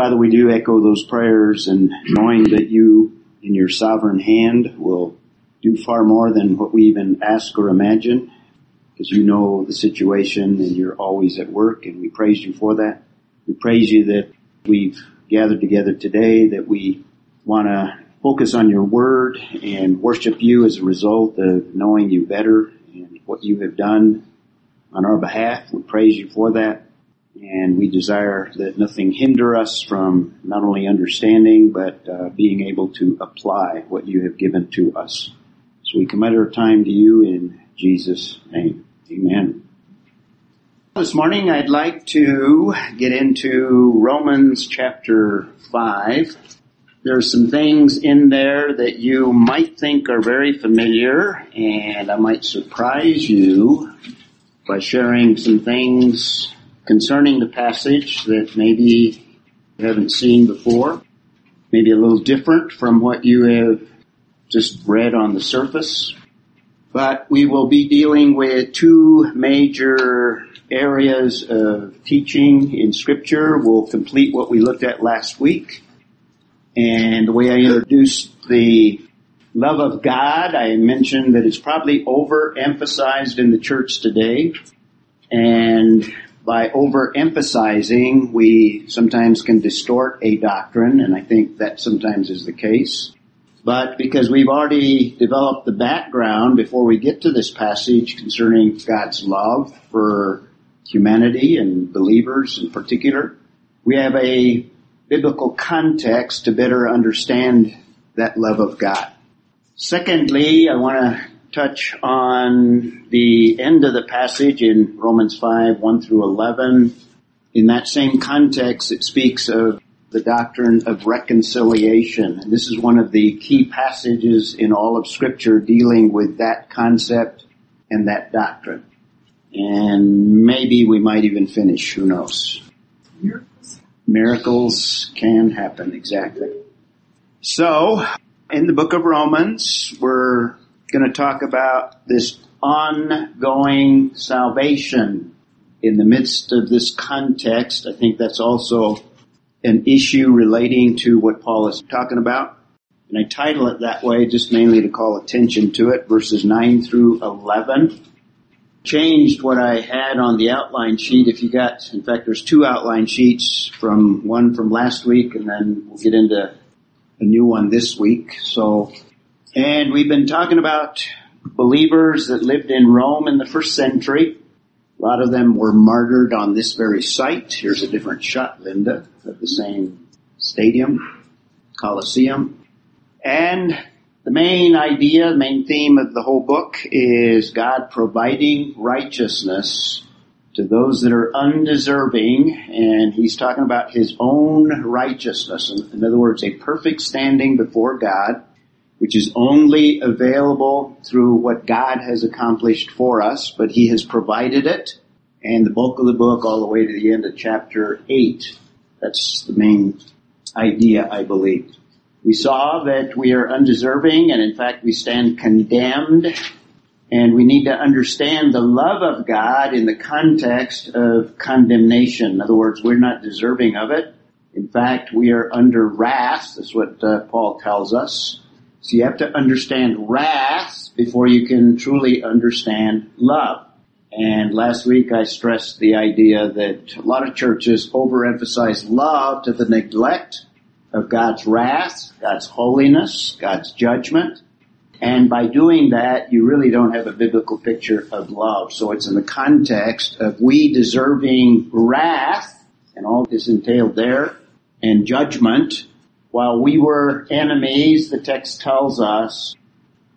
Father, we do echo those prayers and knowing that you in your sovereign hand will do far more than what we even ask or imagine because you know the situation and you're always at work and we praise you for that. We praise you that we've gathered together today, that we want to focus on your word and worship you as a result of knowing you better and what you have done on our behalf. We praise you for that. And we desire that nothing hinder us from not only understanding, but uh, being able to apply what you have given to us. So we commit our time to you in Jesus' name. Amen. This morning I'd like to get into Romans chapter 5. There are some things in there that you might think are very familiar and I might surprise you by sharing some things concerning the passage that maybe you haven't seen before, maybe a little different from what you have just read on the surface. But we will be dealing with two major areas of teaching in scripture. We'll complete what we looked at last week. And the way I introduced the love of God, I mentioned that it's probably overemphasized in the church today. And by overemphasizing, we sometimes can distort a doctrine, and I think that sometimes is the case. But because we've already developed the background before we get to this passage concerning God's love for humanity and believers in particular, we have a biblical context to better understand that love of God. Secondly, I want to touch on the end of the passage in Romans 5, 1 through 11. In that same context, it speaks of the doctrine of reconciliation. And this is one of the key passages in all of scripture dealing with that concept and that doctrine. And maybe we might even finish, who knows. Miracles. Miracles can happen, exactly. So, in the book of Romans, we're going to talk about this ongoing salvation in the midst of this context. I think that's also an issue relating to what Paul is talking about. And I title it that way just mainly to call attention to it, verses 9 through 11. Changed what I had on the outline sheet. If you got, in fact, there's two outline sheets from one from last week and then we'll get into a new one this week. So and we've been talking about believers that lived in Rome in the first century. A lot of them were martyred on this very site. Here's a different shot, Linda, of the same stadium, Colosseum. And the main idea, the main theme of the whole book is God providing righteousness to those that are undeserving, and he's talking about his own righteousness. In other words, a perfect standing before God which is only available through what God has accomplished for us, but He has provided it. And the bulk of the book all the way to the end of chapter 8. That's the main idea, I believe. We saw that we are undeserving and in fact we stand condemned and we need to understand the love of God in the context of condemnation. In other words, we're not deserving of it. In fact, we are under wrath. That's what uh, Paul tells us. So you have to understand wrath before you can truly understand love. And last week I stressed the idea that a lot of churches overemphasize love to the neglect of God's wrath, God's holiness, God's judgment. And by doing that, you really don't have a biblical picture of love. So it's in the context of we deserving wrath and all is entailed there and judgment while we were enemies, the text tells us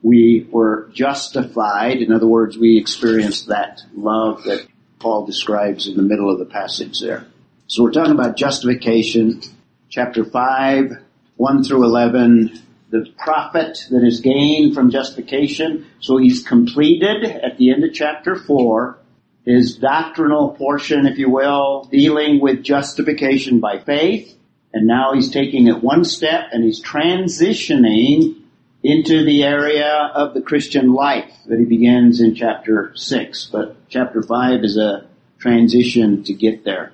we were justified. In other words, we experienced that love that Paul describes in the middle of the passage there. So we're talking about justification, chapter 5, 1 through 11, the profit that is gained from justification. So he's completed at the end of chapter 4 his doctrinal portion, if you will, dealing with justification by faith. And now he's taking it one step and he's transitioning into the area of the Christian life that he begins in chapter 6. But chapter 5 is a transition to get there.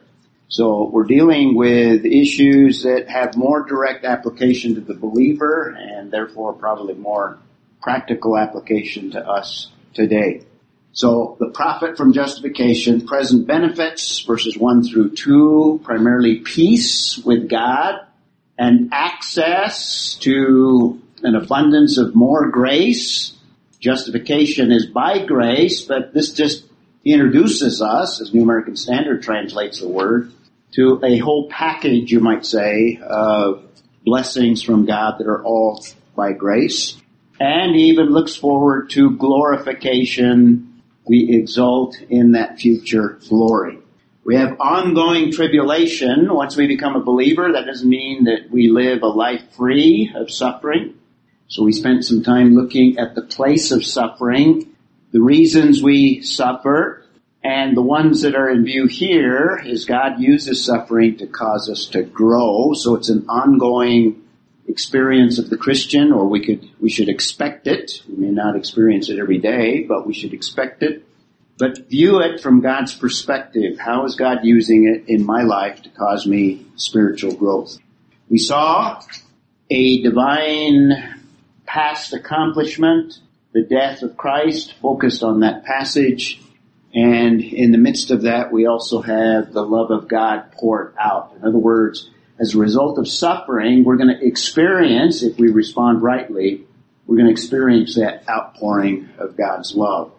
So we're dealing with issues that have more direct application to the believer and therefore probably more practical application to us today. So the profit from justification, present benefits, verses 1 through 2, primarily peace with God and access to an abundance of more grace. Justification is by grace, but this just introduces us, as New American Standard translates the word, to a whole package, you might say, of blessings from God that are all by grace. And even looks forward to glorification we exult in that future glory. We have ongoing tribulation. Once we become a believer, that doesn't mean that we live a life free of suffering. So we spent some time looking at the place of suffering, the reasons we suffer, and the ones that are in view here is God uses suffering to cause us to grow. So it's an ongoing experience of the Christian, or we could, we should expect it. We may not experience it every day, but we should expect it. But view it from God's perspective. How is God using it in my life to cause me spiritual growth? We saw a divine past accomplishment, the death of Christ, focused on that passage. And in the midst of that, we also have the love of God poured out. In other words, as a result of suffering, we're going to experience, if we respond rightly, we're going to experience that outpouring of God's love.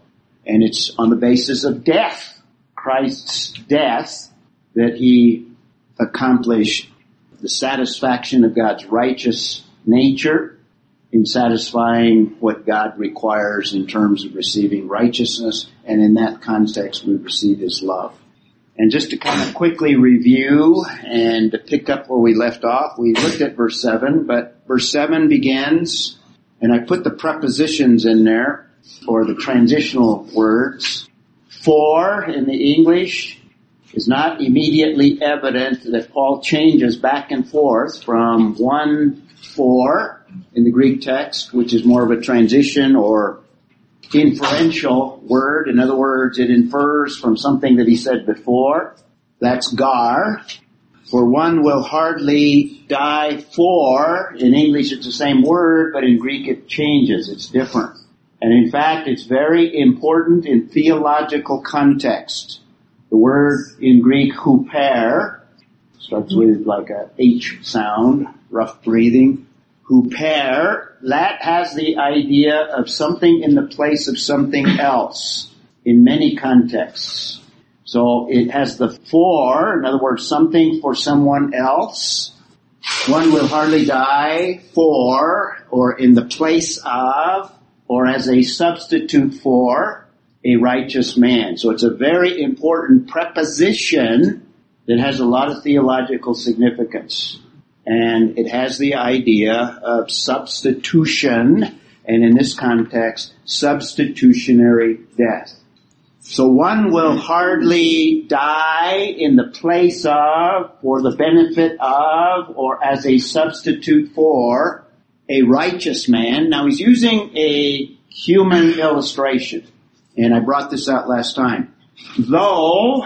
And it's on the basis of death, Christ's death, that he accomplished the satisfaction of God's righteous nature in satisfying what God requires in terms of receiving righteousness. And in that context, we receive his love. And just to kind of quickly review and to pick up where we left off, we looked at verse 7, but verse 7 begins, and I put the prepositions in there, or the transitional words. For, in the English, is not immediately evident that Paul changes back and forth from one for in the Greek text, which is more of a transition or inferential word. In other words, it infers from something that he said before. That's gar. For one will hardly die for, in English it's the same word, but in Greek it changes, it's different. And in fact, it's very important in theological context. The word in Greek huper starts with like a H sound, rough breathing huper, that has the idea of something in the place of something else in many contexts. So it has the for, in other words, something for someone else. One will hardly die for, or in the place of, or as a substitute for a righteous man. So it's a very important preposition that has a lot of theological significance and it has the idea of substitution, and in this context, substitutionary death. So one will hardly die in the place of, for the benefit of, or as a substitute for a righteous man. Now he's using a human illustration, and I brought this out last time. Though,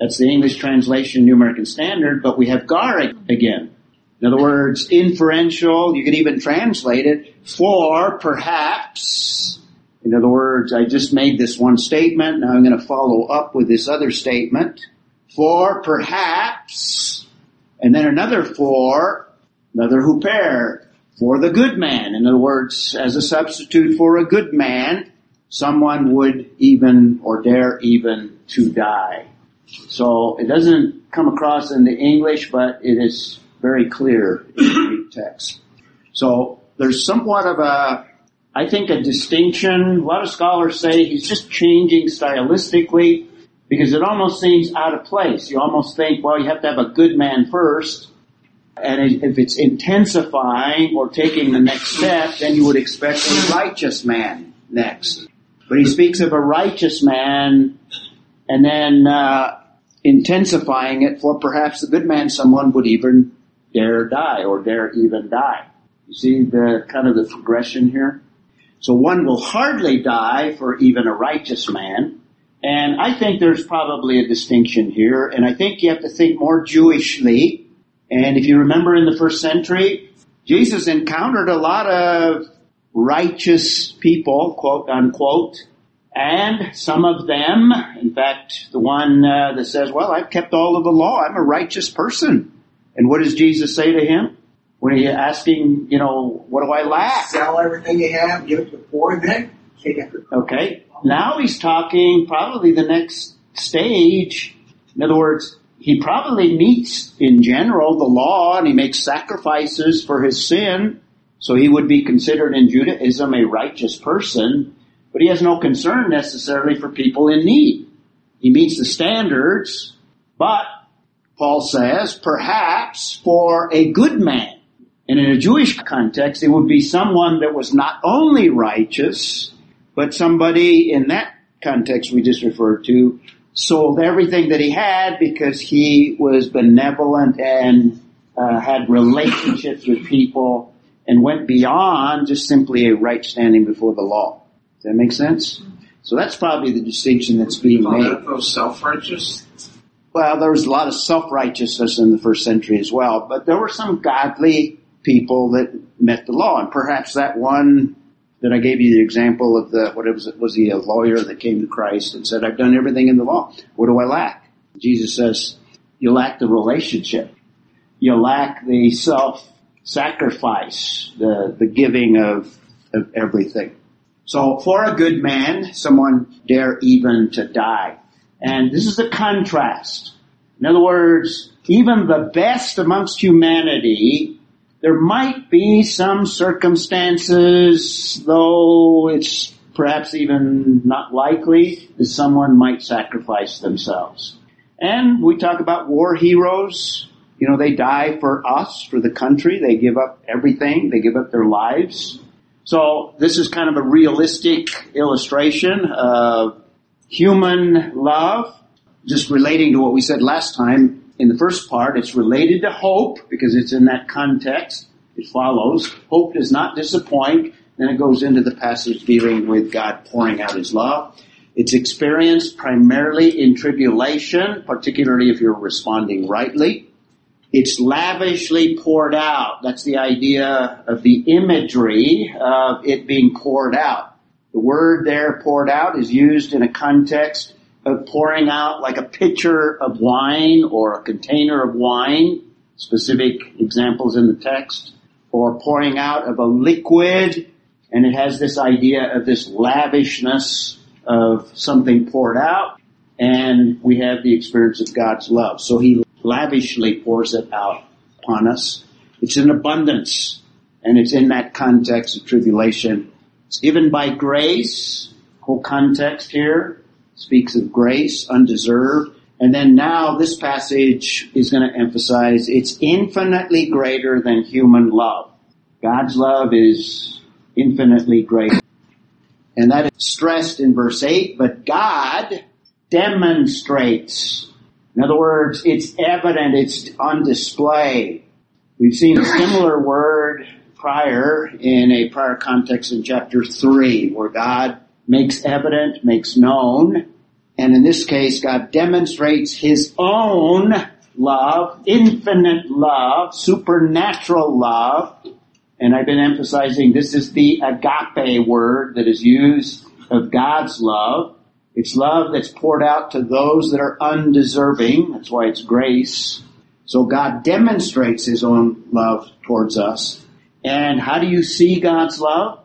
that's the English translation, New American Standard, but we have gar again. In other words, inferential, you could even translate it for perhaps. In other words, I just made this one statement, now I'm going to follow up with this other statement. For perhaps, and then another for, another huper, for the good man. In other words, as a substitute for a good man, someone would even or dare even to die. So it doesn't come across in the English, but it is very clear in the Greek text. So there's somewhat of a, I think a distinction. A lot of scholars say he's just changing stylistically because it almost seems out of place. You almost think, well, you have to have a good man first. And if it's intensifying or taking the next step, then you would expect a righteous man next. But he speaks of a righteous man and then uh, intensifying it for perhaps a good man, someone would even dare die or dare even die. You see the kind of the progression here? So one will hardly die for even a righteous man, And I think there's probably a distinction here, and I think you have to think more Jewishly. And if you remember in the first century, Jesus encountered a lot of righteous people, quote unquote, and some of them, in fact, the one uh, that says, well, I've kept all of the law, I'm a righteous person. And what does Jesus say to him? When he's asking, you know, what do I lack? Sell everything you have, give it to the poor, then take. Okay. Now he's talking probably the next stage. In other words, he probably meets in general the law and he makes sacrifices for his sin. So he would be considered in Judaism a righteous person, but he has no concern necessarily for people in need. He meets the standards, but Paul says, perhaps for a good man. And in a Jewish context, it would be someone that was not only righteous, but somebody in that context we just referred to sold everything that he had because he was benevolent and uh, had relationships with people and went beyond just simply a right standing before the law. Does that make sense? So that's probably the distinction that's being made. Those self-righteous. Well, there was a lot of self-righteousness in the first century as well, but there were some godly people that met the law, and perhaps that one that I gave you the example of the what was it was he a lawyer that came to Christ and said, "I've done everything in the law. What do I lack?" Jesus says, "You lack the relationship. You lack the self sacrifice, the, the giving of, of everything. So for a good man, someone dare even to die. And this is a contrast. In other words, even the best amongst humanity, there might be some circumstances, though it's perhaps even not likely, that someone might sacrifice themselves. And we talk about war heroes, you know, they die for us, for the country. They give up everything. They give up their lives. So this is kind of a realistic illustration of human love, just relating to what we said last time in the first part. It's related to hope because it's in that context. It follows. Hope does not disappoint. Then it goes into the passage dealing with God pouring out His love. It's experienced primarily in tribulation, particularly if you're responding rightly. It's lavishly poured out. That's the idea of the imagery of it being poured out. The word there, poured out, is used in a context of pouring out like a pitcher of wine or a container of wine, specific examples in the text, or pouring out of a liquid, and it has this idea of this lavishness of something poured out, and we have the experience of God's love. So He lavishly pours it out upon us. It's in abundance, and it's in that context of tribulation. It's given by grace. Whole context here speaks of grace, undeserved. And then now this passage is going to emphasize it's infinitely greater than human love. God's love is infinitely greater. And that is stressed in verse 8, but God demonstrates in other words, it's evident, it's on display. We've seen a similar word prior in a prior context in chapter 3 where God makes evident, makes known, and in this case God demonstrates His own love, infinite love, supernatural love, and I've been emphasizing this is the agape word that is used of God's love. It's love that's poured out to those that are undeserving. That's why it's grace. So God demonstrates His own love towards us. And how do you see God's love?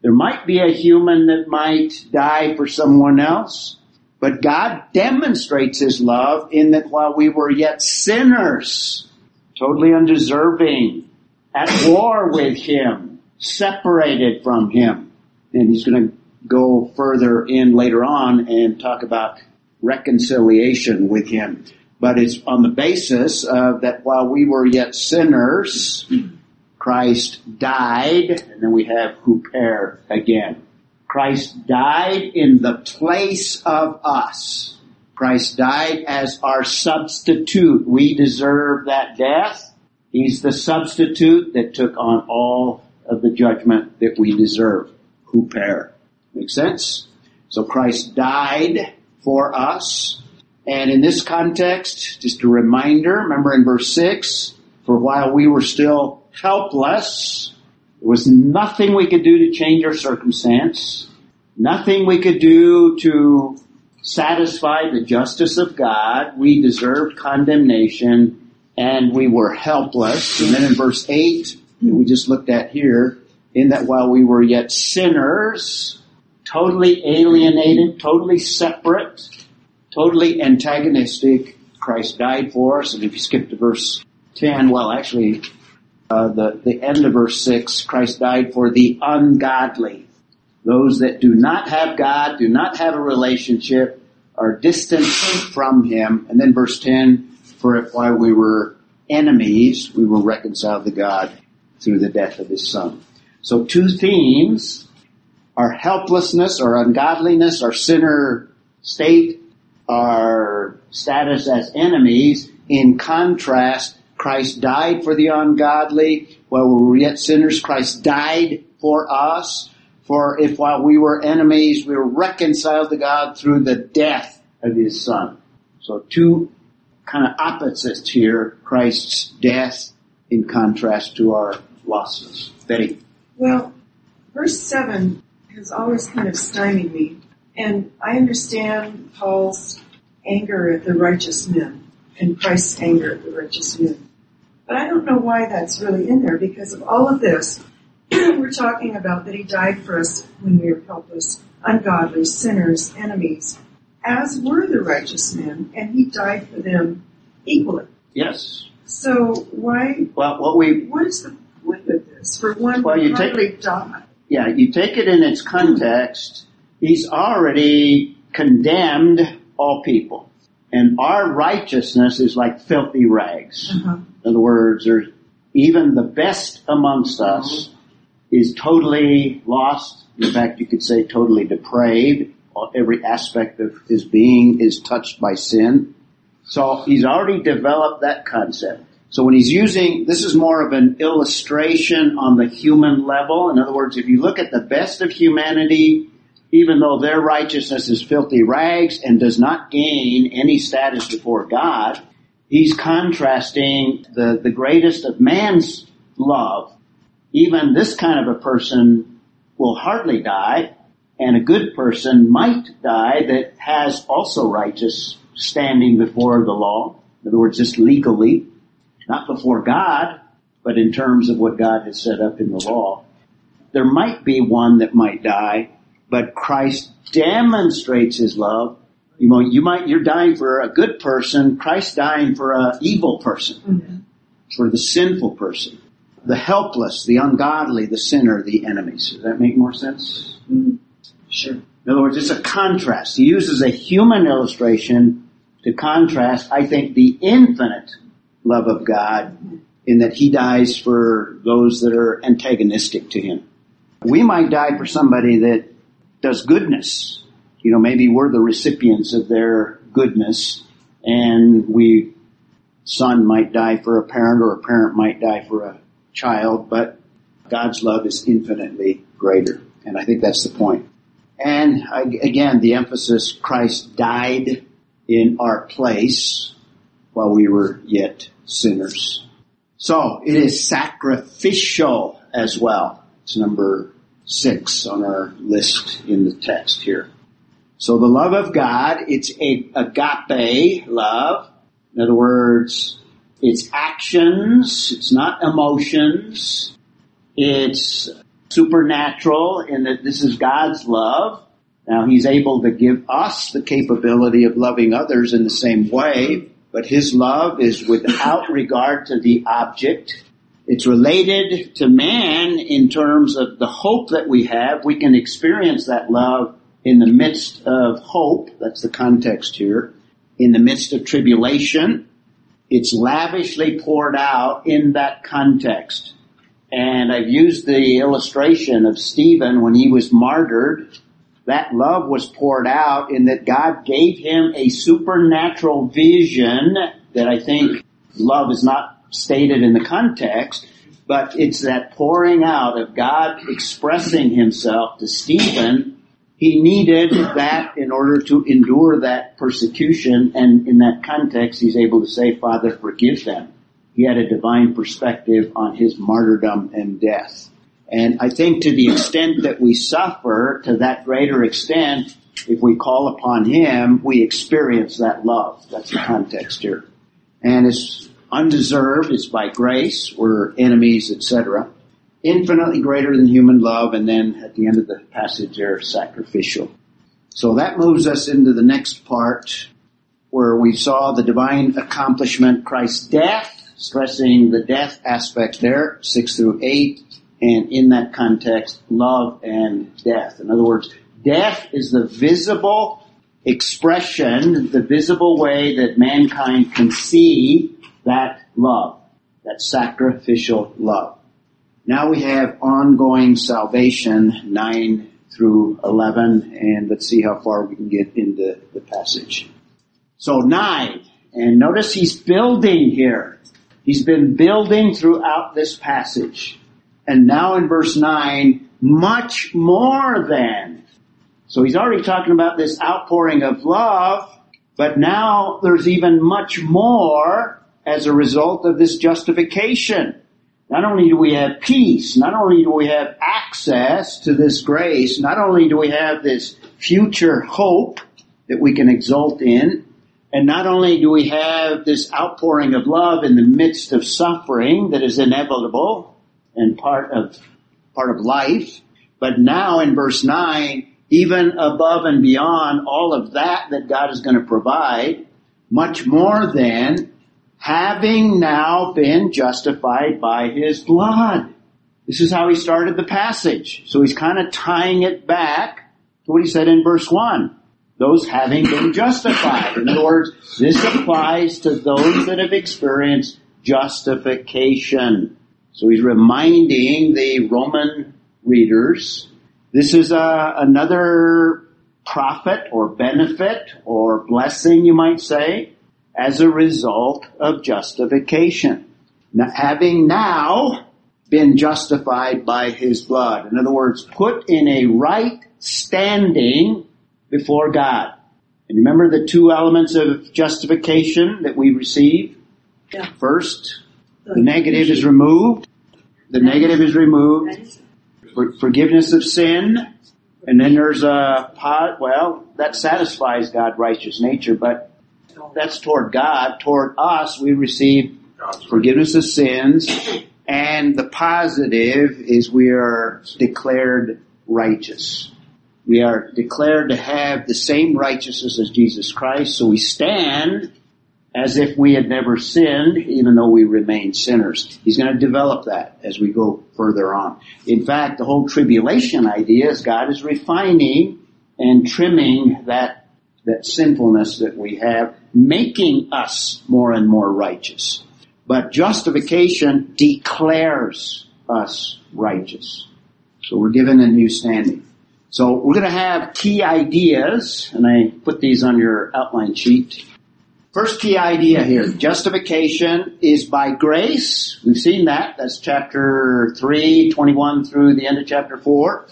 There might be a human that might die for someone else, but God demonstrates His love in that while we were yet sinners, totally undeserving, at war with Him, separated from Him, and He's going to go further in later on and talk about reconciliation with Him. But it's on the basis of that while we were yet sinners, Christ died, and then we have huper again. Christ died in the place of us. Christ died as our substitute. We deserve that death. He's the substitute that took on all of the judgment that we deserve. Huper. Make sense? So Christ died for us. And in this context, just a reminder, remember in verse 6, for while we were still helpless, there was nothing we could do to change our circumstance, nothing we could do to satisfy the justice of God. We deserved condemnation and we were helpless. And then in verse 8, we just looked at here, in that while we were yet sinners, totally alienated, totally separate, totally antagonistic. Christ died for us. And if you skip to verse 10, well, actually, uh, the, the end of verse 6, Christ died for the ungodly. Those that do not have God, do not have a relationship, are distant from Him. And then verse 10, for if while we were enemies, we were reconciled to God through the death of His Son. So two themes, our helplessness, our ungodliness, our sinner state, our status as enemies. In contrast, Christ died for the ungodly. While we were yet sinners, Christ died for us. For if while we were enemies, we were reconciled to God through the death of His Son. So two kind of opposites here. Christ's death in contrast to our losses. Betty. Well, verse 7 has always kind of stymied me. And I understand Paul's anger at the righteous men and Christ's anger at the righteous men. But I don't know why that's really in there because of all of this. we're talking about that he died for us when we were helpless, ungodly, sinners, enemies, as were the righteous men, and he died for them equally. Yes. So why? Well, what we what is the point of this? For one, well, you take, die. Yeah, you take it in its context. He's already condemned all people. And our righteousness is like filthy rags. Uh-huh. In other words, there's even the best amongst us is totally lost. In fact, you could say totally depraved. Every aspect of his being is touched by sin. So he's already developed that concept. So when he's using, this is more of an illustration on the human level. In other words, if you look at the best of humanity, even though their righteousness is filthy rags and does not gain any status before God, he's contrasting the, the greatest of man's love. Even this kind of a person will hardly die, and a good person might die that has also righteous standing before the law. In other words, just legally not before God, but in terms of what God has set up in the law. There might be one that might die, but Christ demonstrates his love. You know, you might, you're dying for a good person, Christ dying for an evil person, mm-hmm. for the sinful person, the helpless, the ungodly, the sinner, the enemies. Does that make more sense? Mm-hmm. Sure. In other words, it's a contrast. He uses a human illustration to contrast, I think, the infinite love of God in that he dies for those that are antagonistic to him. We might die for somebody that does goodness. You know, maybe we're the recipients of their goodness and we, son might die for a parent or a parent might die for a child, but God's love is infinitely greater. And I think that's the point. And again, the emphasis, Christ died in our place while we were yet sinners. So it is sacrificial as well. It's number six on our list in the text here. So the love of God, it's a agape love. In other words, it's actions, it's not emotions. It's supernatural in that this is God's love. Now he's able to give us the capability of loving others in the same way but his love is without regard to the object. It's related to man in terms of the hope that we have. We can experience that love in the midst of hope. That's the context here. In the midst of tribulation. It's lavishly poured out in that context. And I've used the illustration of Stephen when he was martyred that love was poured out in that God gave him a supernatural vision that I think love is not stated in the context, but it's that pouring out of God expressing himself to Stephen He needed that in order to endure that persecution, and in that context, he's able to say, Father, forgive them. He had a divine perspective on his martyrdom and death. And I think to the extent that we suffer, to that greater extent, if we call upon Him, we experience that love. That's the context here. And it's undeserved, it's by grace, we're enemies, etc. Infinitely greater than human love, and then at the end of the passage there, sacrificial. So that moves us into the next part where we saw the divine accomplishment, Christ's death, stressing the death aspect there, 6 through 8, and in that context, love and death. In other words, death is the visible expression, the visible way that mankind can see that love, that sacrificial love. Now we have ongoing salvation, 9 through 11, and let's see how far we can get into the passage. So 9, and notice he's building here. He's been building throughout this passage. And now in verse 9, much more than. So he's already talking about this outpouring of love, but now there's even much more as a result of this justification. Not only do we have peace, not only do we have access to this grace, not only do we have this future hope that we can exult in, and not only do we have this outpouring of love in the midst of suffering that is inevitable, and part of, part of life. But now in verse 9, even above and beyond all of that that God is going to provide, much more than having now been justified by his blood. This is how he started the passage. So he's kind of tying it back to what he said in verse 1. Those having been justified. In other words, this applies to those that have experienced justification. So he's reminding the Roman readers, this is a, another profit or benefit or blessing, you might say, as a result of justification. Now, having now been justified by his blood. In other words, put in a right standing before God. And remember the two elements of justification that we receive? Yeah. First, the negative is removed. The negative is removed. For, forgiveness of sin. And then there's a pot, well, that satisfies God's righteous nature, but that's toward God. Toward us, we receive forgiveness of sins. And the positive is we are declared righteous. We are declared to have the same righteousness as Jesus Christ, so we stand as if we had never sinned, even though we remain sinners. He's going to develop that as we go further on. In fact, the whole tribulation idea is God is refining and trimming that, that sinfulness that we have, making us more and more righteous. But justification declares us righteous. So we're given a new standing. So we're going to have key ideas, and I put these on your outline sheet. First key idea here, justification is by grace. We've seen that. That's chapter 3, 21 through the end of chapter 4.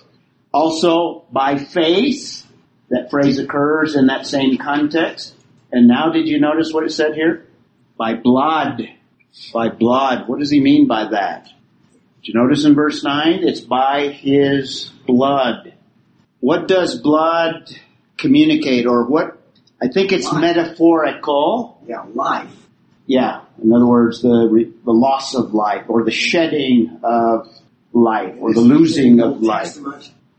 Also by faith. That phrase occurs in that same context. And now did you notice what it said here? By blood. By blood. What does he mean by that? Did you notice in verse 9? It's by his blood. What does blood communicate or what I think it's life. metaphorical. Yeah, life. Yeah. In other words, the the loss of life or the shedding of life or the losing of life.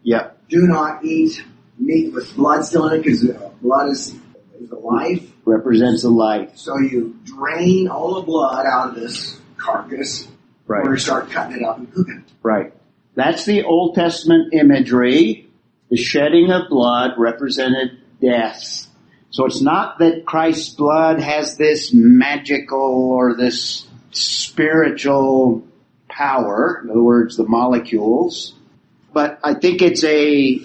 Yeah. Do not eat meat with blood still in it because blood is, is the life. Represents the life. So you drain all the blood out of this carcass. Right. Or you start cutting it up and cooking it. Right. That's the Old Testament imagery. The shedding of blood represented death so it's not that Christ's blood has this magical or this spiritual power, in other words, the molecules, but I think it's a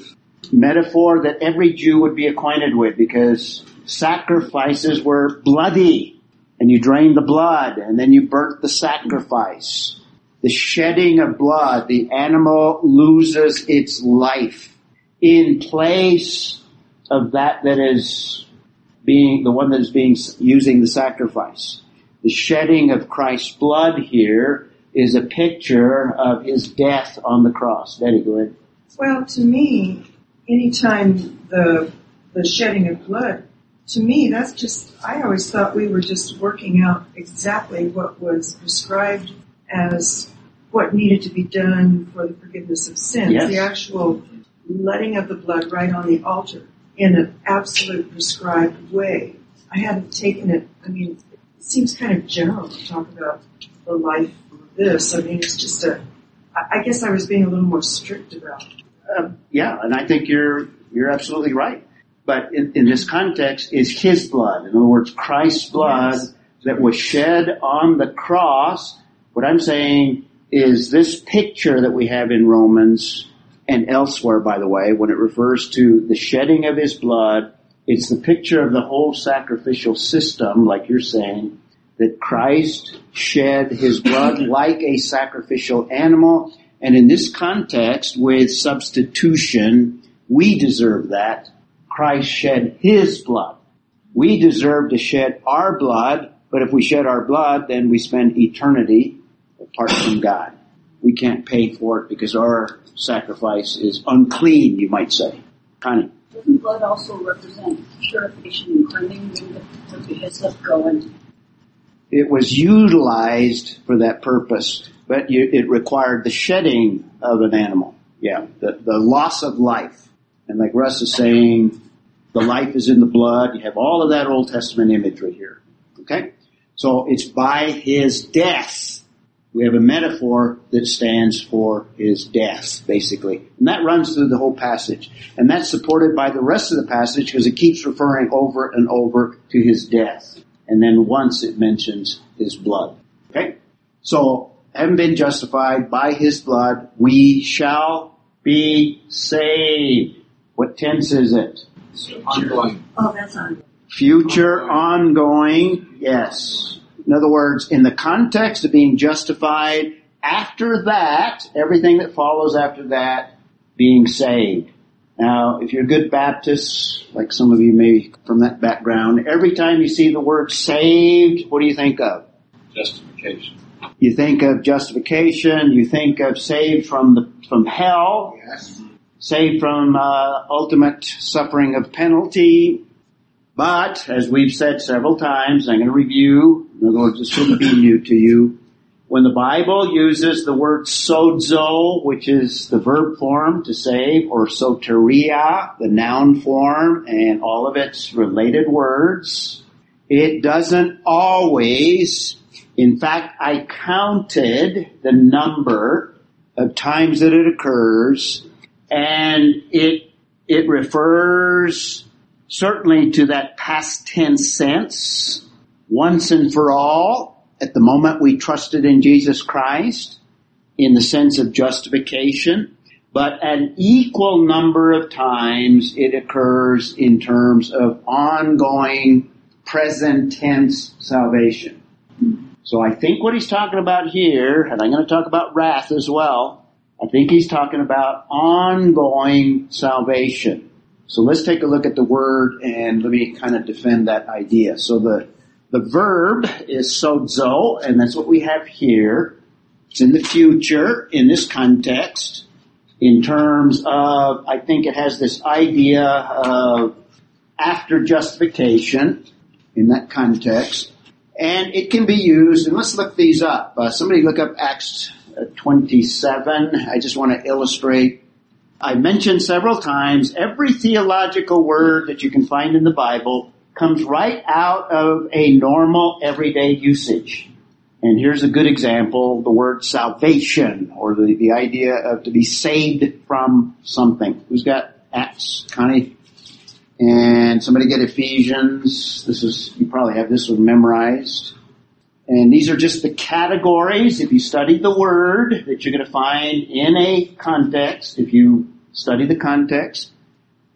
metaphor that every Jew would be acquainted with because sacrifices were bloody and you drained the blood and then you burnt the sacrifice. The shedding of blood, the animal loses its life. in place of that that is being, the one that is being, using the sacrifice. The shedding of Christ's blood here is a picture of his death on the cross. Betty, go ahead. Well, to me, anytime the the shedding of blood, to me, that's just, I always thought we were just working out exactly what was prescribed as what needed to be done for the forgiveness of sins. Yes. The actual letting of the blood right on the altar in an absolute prescribed way. I hadn't taken it, I mean, it seems kind of general to talk about the life of this. I mean, it's just a, I guess I was being a little more strict about it. Uh, yeah, and I think you're you're absolutely right. But in, in this context, is His blood. In other words, Christ's blood Yes. that was shed on the cross. What I'm saying is this picture that we have in Romans and elsewhere, by the way, when it refers to the shedding of His blood, it's the picture of the whole sacrificial system, like you're saying, that Christ shed His blood like a sacrificial animal. And in this context, with substitution, we deserve that. Christ shed His blood. We deserve to shed our blood, but if we shed our blood, then we spend eternity apart from God. We can't pay for it because our sacrifice is unclean, you might say. Connie. Doesn't blood also represent purification and cleansing? With the hyssop going, It was utilized for that purpose, but you, it required the shedding of an animal. Yeah, the, the loss of life. And like Russ is saying, the life is in the blood. You have all of that Old Testament imagery here. Okay? So it's by his death. We have a metaphor that stands for his death, basically. And that runs through the whole passage. And that's supported by the rest of the passage because it keeps referring over and over to his death. And then once it mentions his blood. Okay? So, having been justified by his blood, we shall be saved. What tense is it? Ongoing. oh, that's on. Future ongoing, yes. In other words, in the context of being justified, after that, everything that follows after that, being saved. Now, if you're a good Baptist, like some of you may from that background, every time you see the word saved, what do you think of? Justification. You think of justification, you think of saved from the, from hell, Yes. saved from uh, ultimate suffering of penalty. But, as we've said several times, I'm going to review, in other words, this shouldn't be new to you. When the Bible uses the word sozo, which is the verb form to save, or soteria, the noun form, and all of its related words, it doesn't always, in fact, I counted the number of times that it occurs, and it, it refers certainly to that past tense sense, once and for all, at the moment we trusted in Jesus Christ, in the sense of justification, but an equal number of times it occurs in terms of ongoing present tense salvation. So I think what he's talking about here, and I'm going to talk about wrath as well, I think he's talking about ongoing salvation. So let's take a look at the word and let me kind of defend that idea. So the, the verb is sozo, and that's what we have here. It's in the future in this context in terms of, I think it has this idea of after justification in that context. And it can be used, and let's look these up. Uh, somebody look up Acts uh, 27. I just want to illustrate. I mentioned several times every theological word that you can find in the Bible comes right out of a normal everyday usage. And here's a good example, the word salvation, or the, the idea of to be saved from something. Who's got Acts, Connie? And somebody get Ephesians. This is, you probably have this one memorized. And these are just the categories, if you study the word, that you're going to find in a context, if you study the context.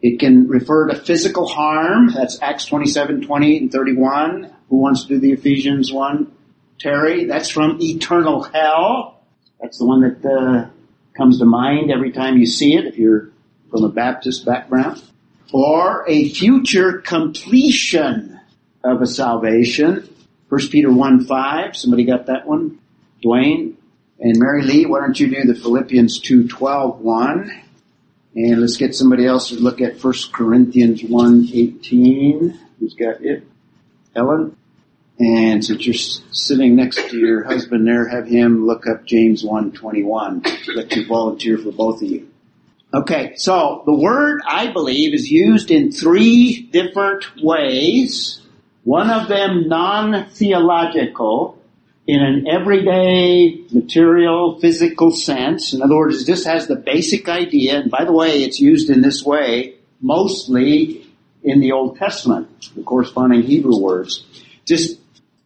It can refer to physical harm. That's Acts 27, 20, and 31. Who wants to do the Ephesians one? Terry. That's from eternal hell. That's the one that uh, comes to mind every time you see it. If you're from a Baptist background, or a future completion of a salvation. First Peter 1 5, somebody got that one? Dwayne and Mary Lee, why don't you do the Philippians 2 12 one? And let's get somebody else to look at 1 Corinthians 1 18. Who's got it? Ellen? And since you're sitting next to your husband there, have him look up James 1:21. Let you volunteer for both of you. Okay, so the word I believe is used in three different ways. One of them non-theological in an everyday material physical sense. In other words, this has the basic idea, and by the way, it's used in this way mostly in the Old Testament, the corresponding Hebrew words. Just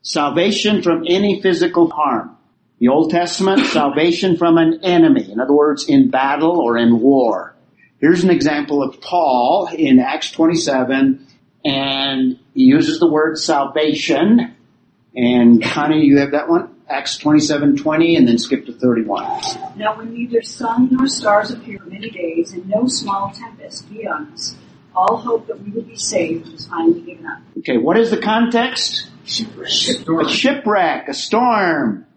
salvation from any physical harm. The Old Testament, salvation from an enemy. In other words, in battle or in war. Here's an example of Paul in Acts 27, and he uses the word salvation. And Connie, you have that one? Acts 27, 20, and then skip to 31. Now when neither sun nor stars appear for many days, and no small tempest be on us, all hope that we would be saved was finally given up. Okay, what is the context? A shipwreck, a storm.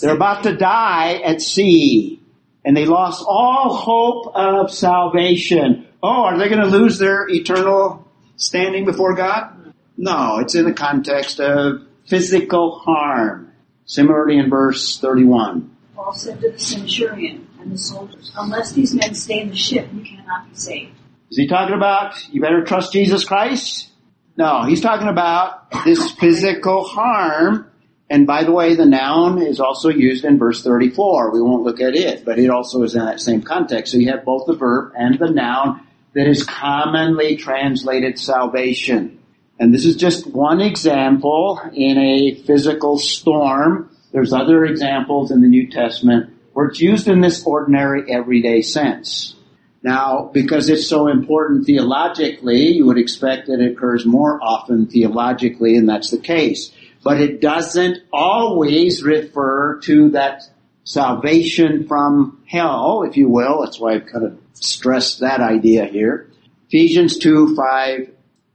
They're about to die at sea. And they lost all hope of salvation. Oh, are they going to lose their eternal standing before God? No, it's in the context of physical harm. Similarly in verse 31. Paul said to the centurion and the soldiers, Unless these men stay in the ship, you cannot be saved. Is he talking about you better trust Jesus Christ? No, he's talking about this physical harm. And by the way, the noun is also used in verse 34. We won't look at it, but it also is in that same context. So you have both the verb and the noun that is commonly translated salvation. And this is just one example in a physical storm. There's other examples in the New Testament where it's used in this ordinary everyday sense. Now, because it's so important theologically, you would expect that it occurs more often theologically, and that's the case. But it doesn't always refer to that salvation from hell, if you will. That's why I've kind of stressed that idea here. Ephesians 2, 5,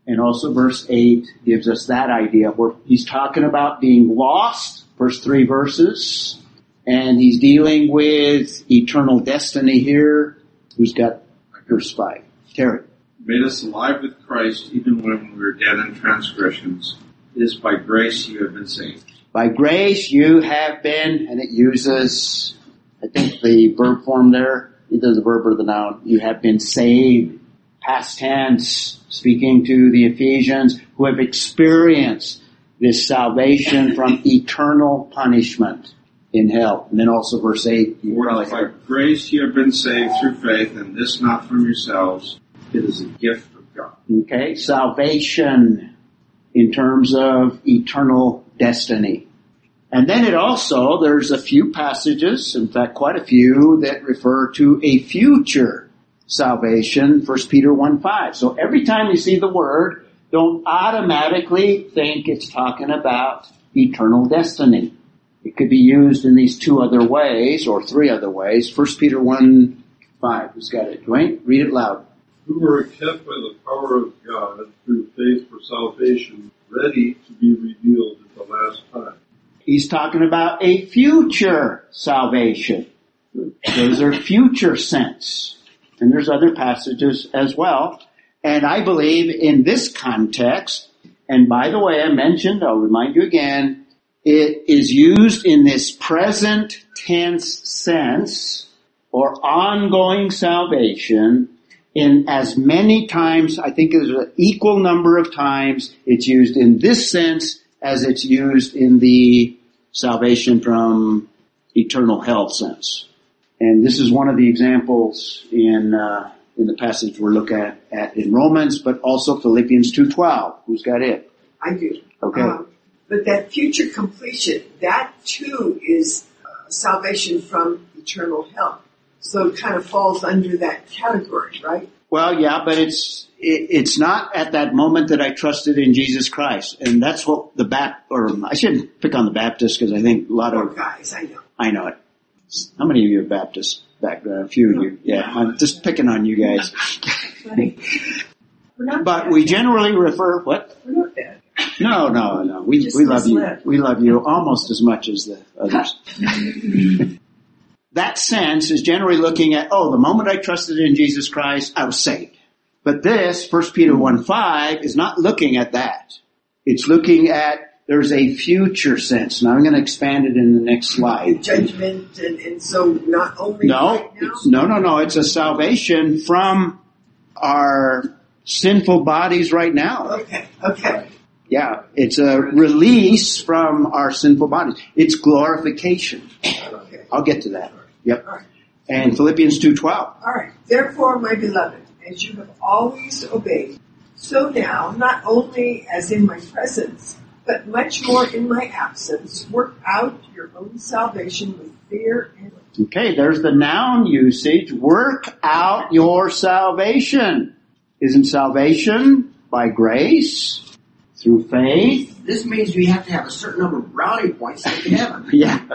and also verse 8 gives us that idea where he's talking about being lost, first three verses, and he's dealing with eternal destiny here. Who's got verse 5? Terry. made us alive with Christ even when we were dead in transgressions. It is by grace you have been saved. By grace you have been, and it uses, I think the verb form there, either the verb or the noun, you have been saved. Past tense, speaking to the Ephesians who have experienced this salvation from eternal punishment in hell. And then also verse 8, you For probably by heard. grace you have been saved through faith, and this not from yourselves. It is a gift of God. Okay, salvation in terms of eternal destiny. And then it also, there's a few passages, in fact quite a few, that refer to a future salvation, 1 Peter 1 5. So every time you see the word, don't automatically think it's talking about eternal destiny. It could be used in these two other ways, or three other ways. 1 Peter 1 5. Who's got it? Dwayne, read it loud. Who are kept by the power of God through faith for salvation, ready to be revealed at the last time. He's talking about a future salvation. Those are future sense. And there's other passages as well. And I believe in this context, and by the way, I mentioned, I'll remind you again, it is used in this present tense sense or ongoing salvation in as many times, I think there's an equal number of times it's used in this sense as it's used in the salvation from eternal hell sense. And this is one of the examples in uh, in the passage we're looking at, at in Romans, but also Philippians 2.12. Who's got it? I do. Okay. Um, but that future completion, that too is uh, salvation from eternal hell. So it kind of falls under that category, right? Well, yeah, but it's it, it's not at that moment that I trusted in Jesus Christ, and that's what the Bap or I shouldn't pick on the Baptists because I think a lot of guys, I know. I know it. How many of you are Baptists? back there, a few of you. Yeah, I'm just picking on you guys. Funny. We're not But we generally refer, what? We're not bad. No, no, no. We, we love you. We love you almost as much as the others. that sense is generally looking at, oh, the moment I trusted in Jesus Christ, I was saved. But this, 1 Peter 1 5, is not looking at that. It's looking at there's a future sense. Now I'm going to expand it in the next slide. Judgment and, and so not only No, right now. no, no, no. It's a salvation from our sinful bodies right now. Okay, okay. Yeah, it's a release from our sinful bodies. It's glorification. Okay. I'll get to that. Yep. All right. And Philippians 2.12. All right. Therefore, my beloved, as you have always obeyed, so now, not only as in my presence, but much more in my absence, work out your own salvation with fear and Okay, there's the noun usage. Work out your salvation. Isn't salvation by grace? Through faith? This means we have to have a certain number of brownie points to get to heaven. Yeah.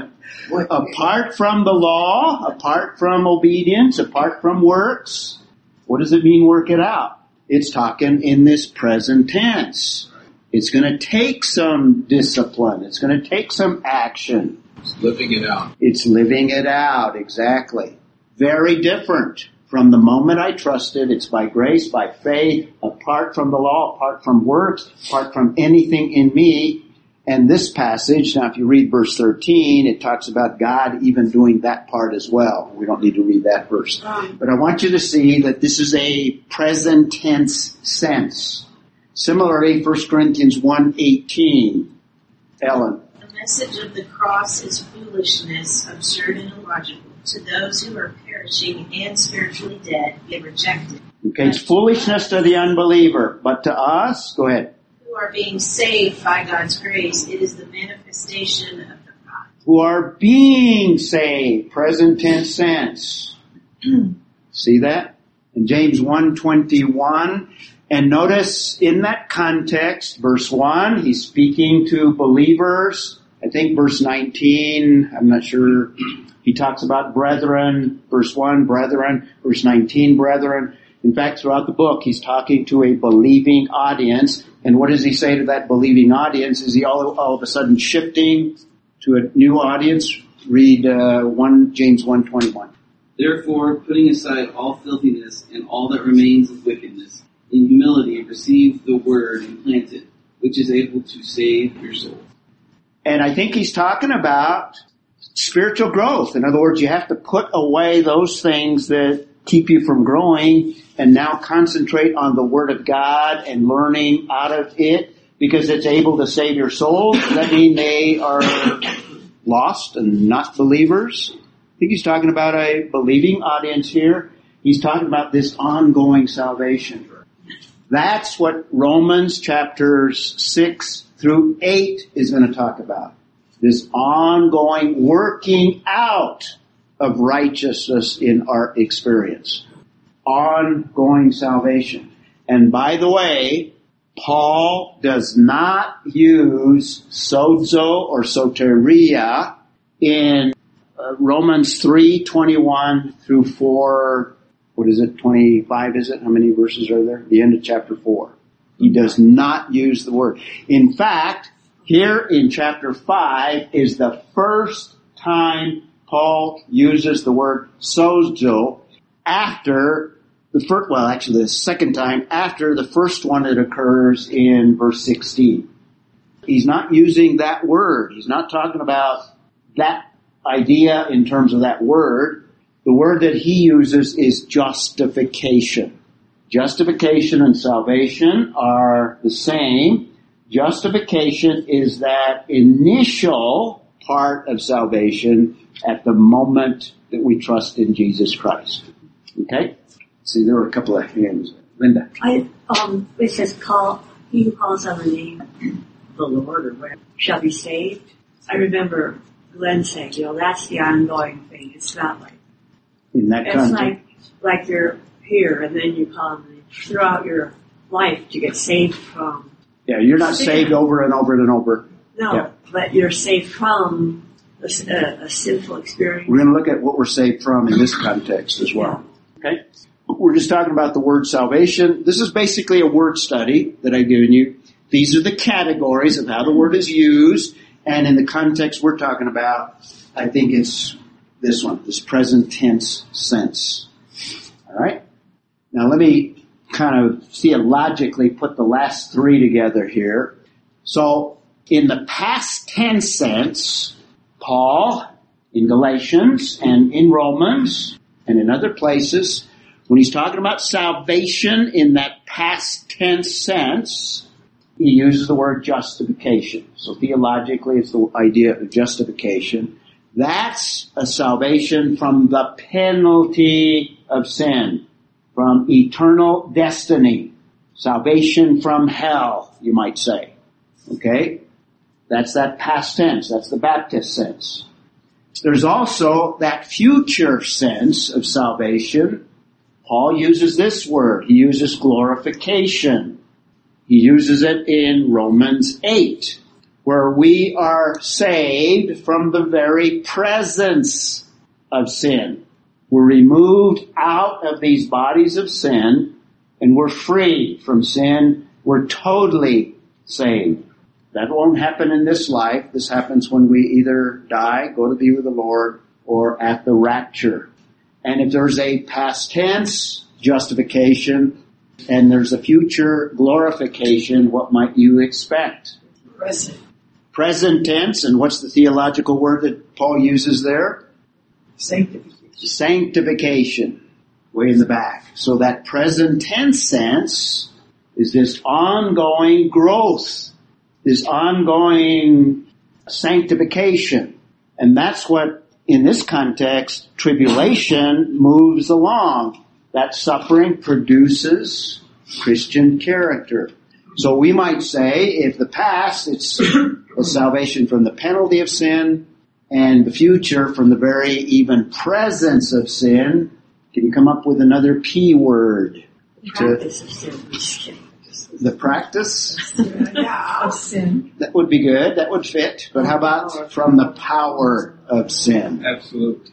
Apart from the law, apart from obedience, apart from works, what does it mean work it out? It's talking in this present tense. It's going to take some discipline. It's going to take some action. It's living it out. It's living it out, exactly. Very different from the moment I trusted. It's by grace, by faith, apart from the law, apart from works, apart from anything in me. And this passage, now if you read verse 13, it talks about God even doing that part as well. We don't need to read that verse. But I want you to see that this is a present tense sense. Similarly, 1 Corinthians 1.18. Ellen. The message of the cross is foolishness, absurd and illogical. To those who are perishing and spiritually dead, they reject it. Okay, it's foolishness to the unbeliever, but to us, go ahead. Are being saved by God's grace, it is the manifestation of the God. Who are being saved, present tense sense. See that? In James 121, and notice in that context, verse 1, he's speaking to believers. I think verse 19, I'm not sure, he talks about brethren, verse 1, brethren, verse 19, brethren. In fact, throughout the book, he's talking to a believing audience. And what does he say to that believing audience? Is he all, all of a sudden shifting to a new audience? Read uh, 1 James 121. Therefore, putting aside all filthiness and all that remains of wickedness, in humility receive the word implanted, which is able to save your soul. And I think he's talking about spiritual growth. In other words, you have to put away those things that keep you from growing and now concentrate on the Word of God and learning out of it because it's able to save your soul. Does that mean they are lost and not believers? I think he's talking about a believing audience here. He's talking about this ongoing salvation. That's what Romans chapters 6 through 8 is going to talk about. This ongoing working out of righteousness in our experience. Ongoing salvation. And by the way, Paul does not use sozo or soteria in uh, Romans 3, 21 through 4, what is it, 25 is it? How many verses are there? The end of chapter 4. He does not use the word. In fact, here in chapter 5 is the first time Paul uses the word sozo after the first, well actually the second time after the first one that occurs in verse 16. He's not using that word. He's not talking about that idea in terms of that word. The word that he uses is justification. Justification and salvation are the same. Justification is that initial part of salvation at the moment that we trust in Jesus Christ. Okay? See, there were a couple of hands. Linda. I, um, it says call, he who calls on the name of the Lord or whatever shall be saved. I remember Glenn saying, you know, that's the ongoing thing. It's not like, In that it's context. like, like you're here and then you call come throughout your life to get saved from, Yeah, you're not saved over and over and over. no, Yeah. but you're saved from a, s- a- a sinful experience. We're going to look at what we're saved from in this context as well. Okay? We're just talking about the word salvation. This is basically a word study that I've given you. These are the categories of how the word is used, and in the context we're talking about, I think it's this one, this present tense sense. Alright? Now let me kind of theologically put the last three together here. So, in the past tense sense, Paul, in Galatians and in Romans and in other places, when he's talking about salvation in that past tense sense, he uses the word justification. So theologically, it's the idea of justification. That's a salvation from the penalty of sin, from eternal destiny, salvation from hell, you might say. Okay? That's that past tense. That's the Baptist sense. There's also that future sense of salvation. Paul uses this word. He uses glorification. He uses it in Romans 8, where we are saved from the very presence of sin. We're removed out of these bodies of sin and we're free from sin. We're totally saved. That won't happen in this life. This happens when we either die, go to be with the Lord, or at the rapture. And if there's a past tense justification and there's a future glorification, what might you expect? Present. Present tense, and what's the theological word that Paul uses there? Sanctification. Sanctification. Way in the back. So that present tense sense is this ongoing growth, this ongoing sanctification. And that's what, in this context, tribulation moves along. That suffering produces Christian character. So we might say, if the past, it's a salvation from the penalty of sin, and the future from the very even presence of sin, can you come up with another P word? Practice of sin. I'm just kidding. The practice? Yeah. Of sin. That would be good. That would fit. But how about from the power of sin? Absolutely.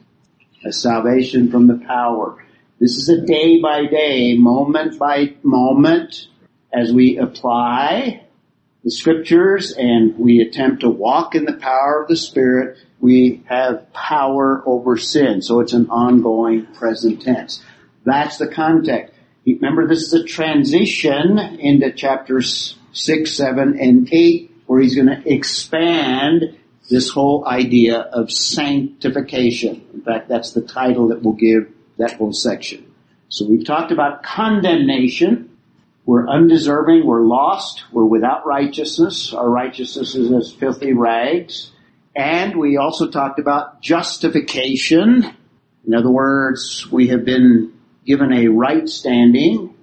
A salvation from the power. This is a day by day, moment by moment, as we apply the scriptures and we attempt to walk in the power of the Spirit, we have power over sin. So it's an ongoing present tense. That's the context. Remember, this is a transition into chapters 6, 7, and 8, where he's going to expand this whole idea of sanctification. In fact, that's the title that we'll give that whole section. So we've talked about condemnation. We're undeserving, we're lost, we're without righteousness. Our righteousness is as filthy rags. And we also talked about justification. In other words, we have been given a right standing.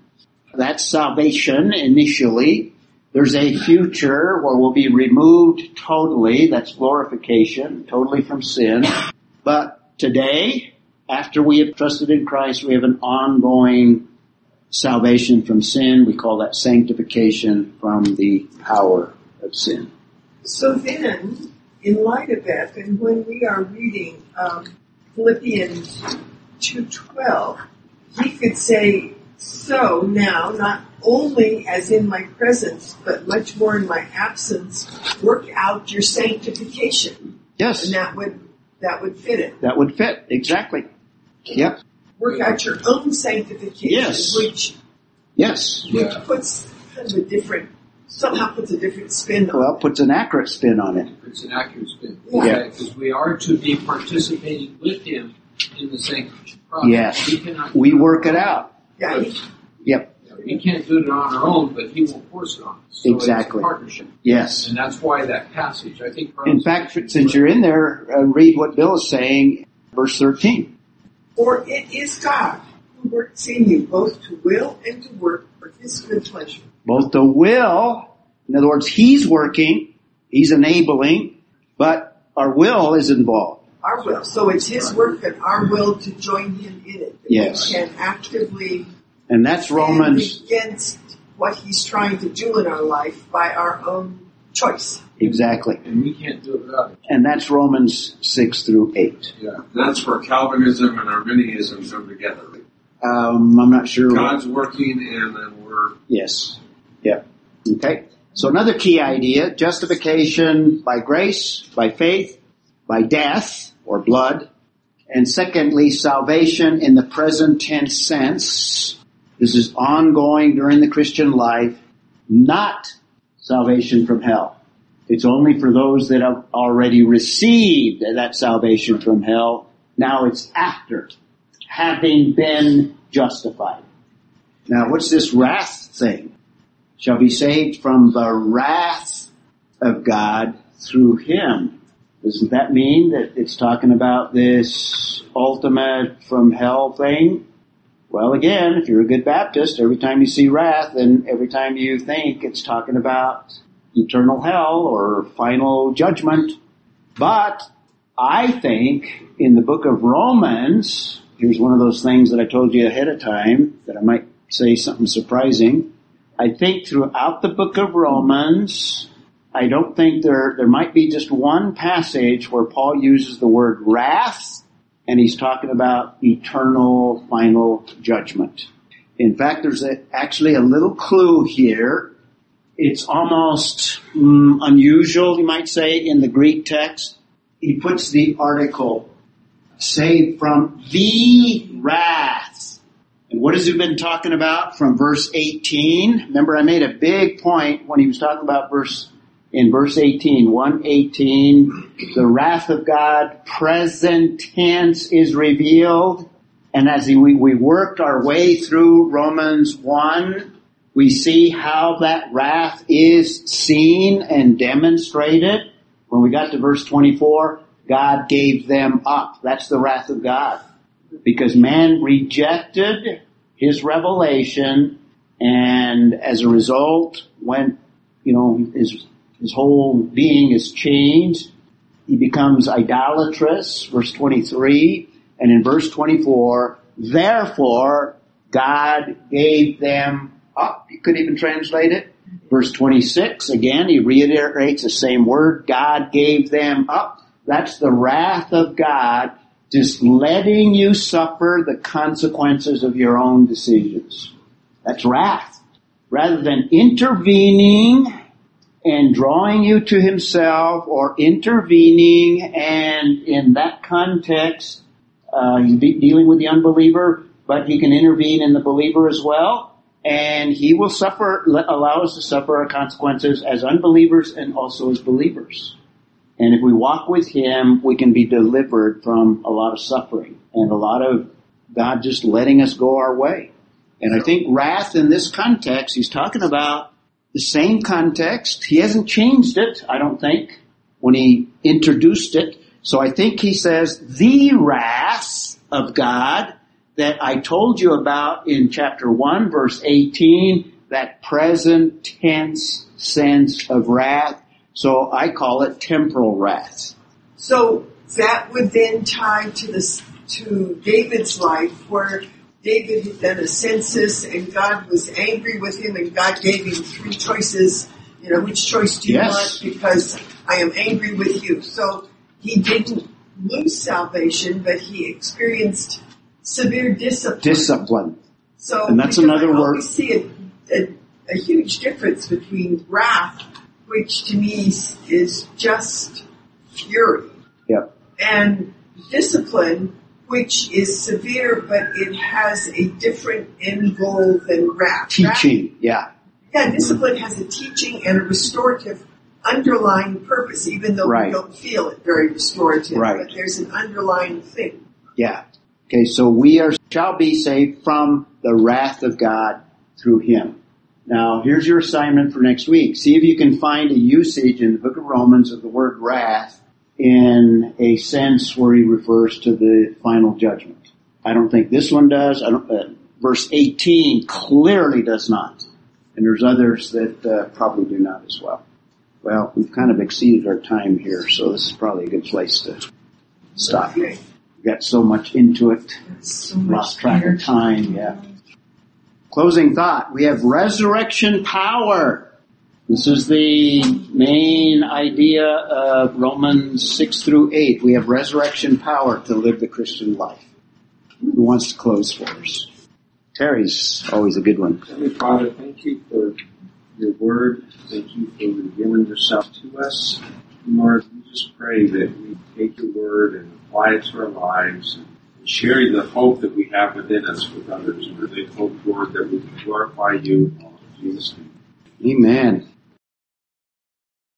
That's salvation initially. There's a future where we'll be removed totally. That's glorification, totally from sin. But today, after we have trusted in Christ, we have an ongoing salvation from sin. We call that sanctification from the power of sin. So then, in light of that, and when we are reading um, Philippians 2.12, we could say, so now, not only as in my presence, but much more in my absence, work out your sanctification. Yes, And that would, that would fit it. that would fit. Exactly. Yep. Work out your own sanctification, Yes. which, Yes. which puts kind of a different, somehow puts a different spin on Well, puts an accurate spin on it. It's an accurate spin. Yeah. Because we are to be participating with him in the sanctification process. Yes. We cannot. We work it out. Yeah, Yep. We can't do it on our own, but he will force it on us. So Exactly. It's a partnership. Yes. And that's why that passage, I think. In fact, since you're in there, uh, read what Bill is saying, verse 13. For it is God who works in you both to will and to work for his good pleasure. Both the will, in other words, he's working, he's enabling, but our will is involved. Our will. So it's his work and our will to join him in it. That Yes. We can actively And that's Romans, against what he's trying to do in our life by our own choice. Exactly. And we can't do it without it. And that's Romans 6 through 8. Yeah, that's where Calvinism and Arminianism come together. Um, I'm not sure. God's working and then we're Yes. Yeah. Okay. So another key idea, justification by grace, by faith, by death or blood. And secondly, salvation in the present tense sense. This is ongoing during the Christian life, not salvation from hell. It's only for those that have already received that salvation from hell. Now it's after having been justified. Now what's this wrath thing? Shall be saved from the wrath of God through him. Doesn't that mean that it's talking about this ultimate from hell thing? Well again, if you're a good Baptist, every time you see wrath and every time you think it's talking about eternal hell or final judgment. But I think in the book of Romans, here's one of those things that I told you ahead of time that I might say something surprising. I think throughout the book of Romans, I don't think there, there might be just one passage where Paul uses the word wrath and he's talking about eternal final judgment. In fact, there's a, actually a little clue here. It's almost mm, unusual, you might say, in the Greek text. He puts the article saved from the wrath. And what has he been talking about from verse 18? Remember I made a big point when he was talking about verse, in verse 18, 118, the wrath of God, present tense is revealed. And as we, we worked our way through Romans 1, we see how that wrath is seen and demonstrated. When we got to verse 24, God gave them up. That's the wrath of God. Because man rejected his revelation and as a result went, you know, his, his whole being is changed. He becomes idolatrous, verse 23, and in verse 24, therefore God gave them up. You could even translate it. Verse 26, again, he reiterates the same word. God gave them up. That's the wrath of God just letting you suffer the consequences of your own decisions. That's wrath. Rather than intervening and drawing you to himself or intervening and in that context, uh, he's dealing with the unbeliever, but he can intervene in the believer as well. And he will suffer, allow us to suffer our consequences as unbelievers and also as believers. And if we walk with Him, we can be delivered from a lot of suffering and a lot of God just letting us go our way. And I think wrath in this context, He's talking about the same context. He hasn't changed it, I don't think, when He introduced it. So I think He says, the wrath of God that I told you about in chapter 1 verse 18, that present tense sense of wrath so I call it temporal wrath. So that would then tie to this, to David's life where David had done a census and God was angry with him and God gave him three choices. You know, which choice do you Yes. want? Because I am angry with you. So he didn't lose salvation, but he experienced severe discipline. Discipline. So And that's another word- We see a, a, a huge difference between wrath, which to me is, is just fury, Yep. and discipline, which is severe, but it has a different end goal than wrath. Wrath- Teaching. Yeah. yeah, discipline has a teaching and a restorative underlying purpose, even though Right. we don't feel it very restorative. Right. But there's an underlying thing. Yeah. Okay, so we are shall be saved from the wrath of God through him. Now, here's your assignment for next week. See if you can find a usage in the book of Romans of the word wrath in a sense where he refers to the final judgment. I don't think this one does. I don't, uh, verse 18 clearly does not. And there's others that uh, probably do not as well. Well, we've kind of exceeded our time here, so this is probably a good place to stop. We got so much into it. So Lost track of time, yeah. Closing thought. We have resurrection power. This is the main idea of Romans 6 through 8. We have resurrection power to live the Christian life. Who wants to close for us? Terry's always a good one. Heavenly Father, thank you for your word. Thank you for revealing yourself to us. Lord, we just pray that we take your word and apply it to our lives and share the hope that we have within us with others. And really hope, Lord, that we can glorify you in Jesus' name. Amen.